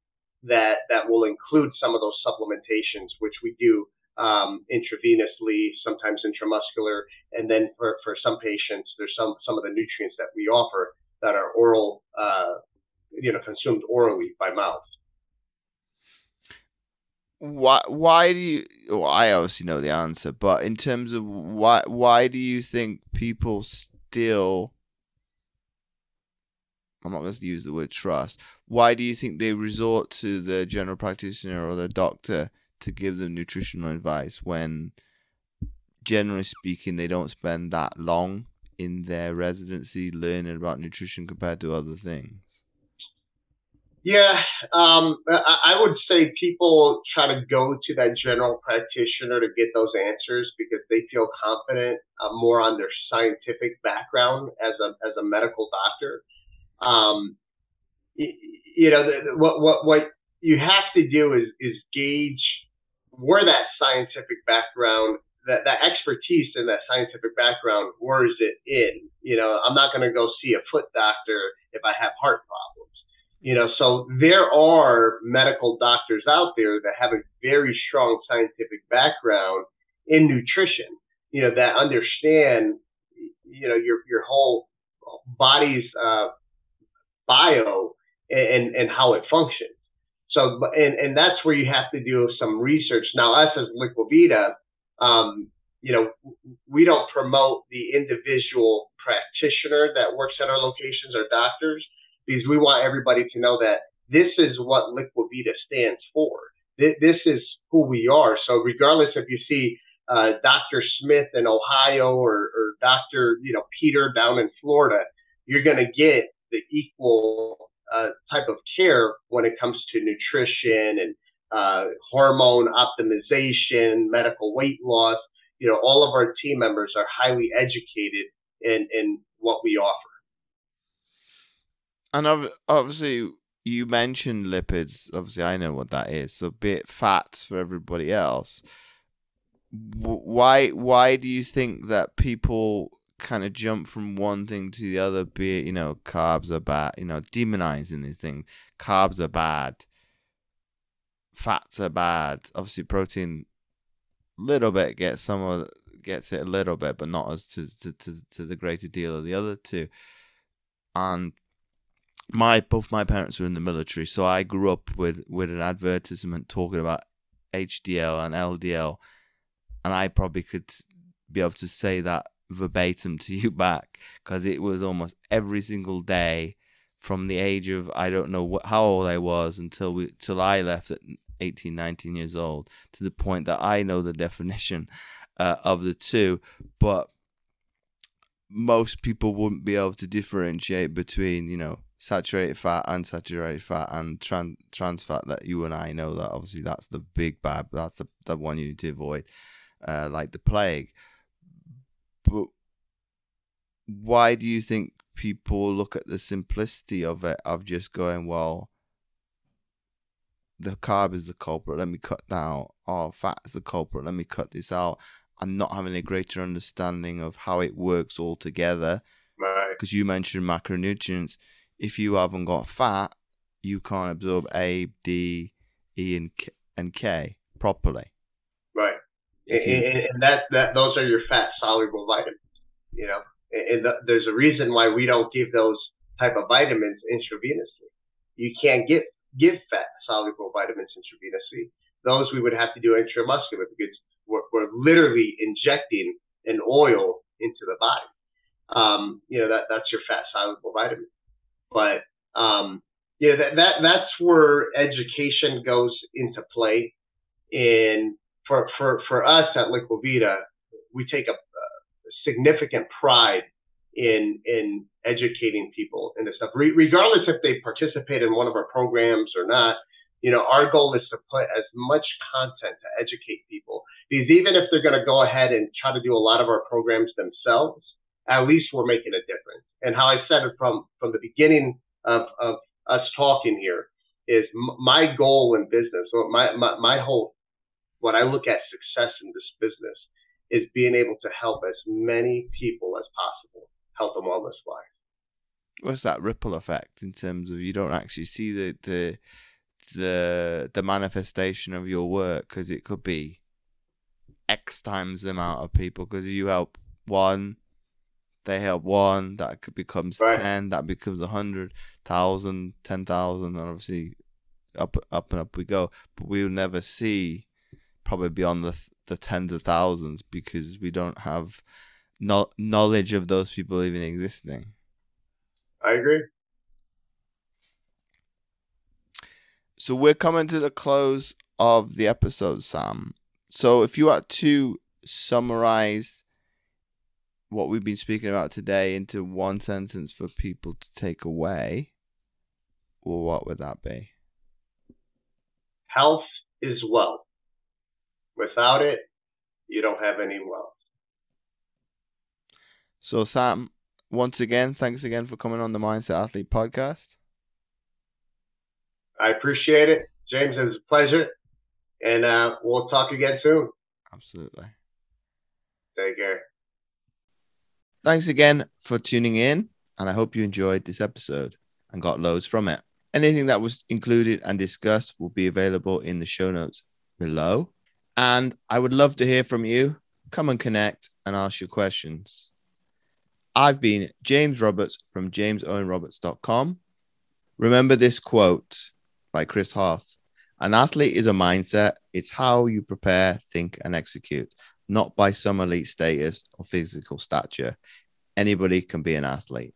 that, that will include some of those supplementations, which we do um, intravenously, sometimes intramuscular. And then for, for some patients, there's some, some of the nutrients that we offer that are oral, uh, you know, consumed orally by mouth why why do you well, I obviously know the answer, but in terms of why why do you think people still I'm not going to use the word trust. Why do you think they resort to the general practitioner or the doctor to give them nutritional advice when generally speaking they don't spend that long in their residency learning about nutrition compared to other things? Yeah, um, I would say people try to go to that general practitioner to get those answers because they feel confident uh, more on their scientific background as a as a medical doctor. Um, you, you know, the, what what what you have to do is is gauge where that scientific background that, that expertise in that scientific background, where is it in? You know, I'm not going to go see a foot doctor if I have heart problems. You know, so there are medical doctors out there that have a very strong scientific background in nutrition, you know, that understand, you know, your, your whole body's uh, bio and, and how it functions. So, and, and that's where you have to do some research. Now, us as Liquivida, um, you know, we don't promote the individual practitioner that works at our locations or doctors because we want everybody to know that this is what Liquivida stands for. This is who we are. So regardless if you see uh, Dr. Smith in Ohio or, or Dr. You know Peter down in Florida, you're going to get the equal uh, type of care when it comes to nutrition and uh, hormone optimization, medical weight loss. You know, all of our team members are highly educated in, in what we offer. And obviously, you mentioned lipids. Obviously, I know what that is. So, be it fats for everybody else. Why? Why do you think that people kind of jump from one thing to the other? Be it you know, carbs are bad. You know, demonizing these things. Carbs are bad fats are bad. Obviously, protein little bit gets some of gets it a little bit, but not as to to, to, to the greater deal of the other two. And my both my parents were in the military, so I grew up with with an advertisement talking about HDL and LDL, and I probably could be able to say that verbatim to you back because it was almost every single day from the age of I don't know what, how old I was until we till I left at 18, 19 years old to the point that I know the definition uh, of the two, but most people wouldn't be able to differentiate between you know saturated fat, and unsaturated fat, and trans trans fat. That you and I know that obviously that's the big bad. That's the the one you need to avoid, uh, like the plague. Why do you think people look at the simplicity of it of just going, well, the carb is the culprit, let me cut that out. Oh, fat is the culprit, let me cut this out. And not having a greater understanding of how it works all together. Right. Because you mentioned macronutrients. If you haven't got fat, you can't absorb A, D, E, and K, and K properly. Right. And, you, and that, that those are your fat soluble vitamins. You know, and the, there's a reason why we don't give those type of vitamins intravenously. You can't get give fat soluble vitamins intravenously. Those we would have to do intramuscular because we're, we're literally injecting an oil into the body. Um, you know that that's your fat soluble vitamin. But um, yeah, that, that that's where education goes into play. And for for for us at Liquivida, we take a significant pride in in educating people in this stuff, Re- regardless if they participate in one of our programs or not. You know, our goal is to put as much content to educate people because even if they're going to go ahead and try to do a lot of our programs themselves, at least we're making a difference. And how I said it from from the beginning of, of us talking here is m- my goal in business, my, my my whole when I look at success in this business is being able to help as many people as possible, health and wellness wise. What's that ripple effect in terms of you don't actually see the the the the manifestation of your work because it could be X times the amount of people because you help one, they help one, that becomes right. ten, that becomes a hundred thousand, ten thousand, and obviously up up and up we go. But we'll never see probably beyond the the tens of thousands because we don't have no- knowledge of those people even existing. I agree. So we're coming to the close of the episode, Sam. So if you had to summarize what we've been speaking about today into one sentence for people to take away, well, what would that be? Health is wealth. Without it, you don't have any wealth. So, Sam, once again, thanks again for coming on the Mindset Athlete podcast. I appreciate it. James, it was a pleasure. And uh, we'll talk again soon. Absolutely. Take care. Thanks again for tuning in, and I hope you enjoyed this episode and got loads from it. Anything that was included and discussed will be available in the show notes below. And I would love to hear from you. Come and connect and ask your questions. I've been James Roberts from jamesowenroberts.com. Remember this quote by Chris Harth An athlete is a mindset, it's how you prepare, think, and execute, not by some elite status or physical stature. Anybody can be an athlete.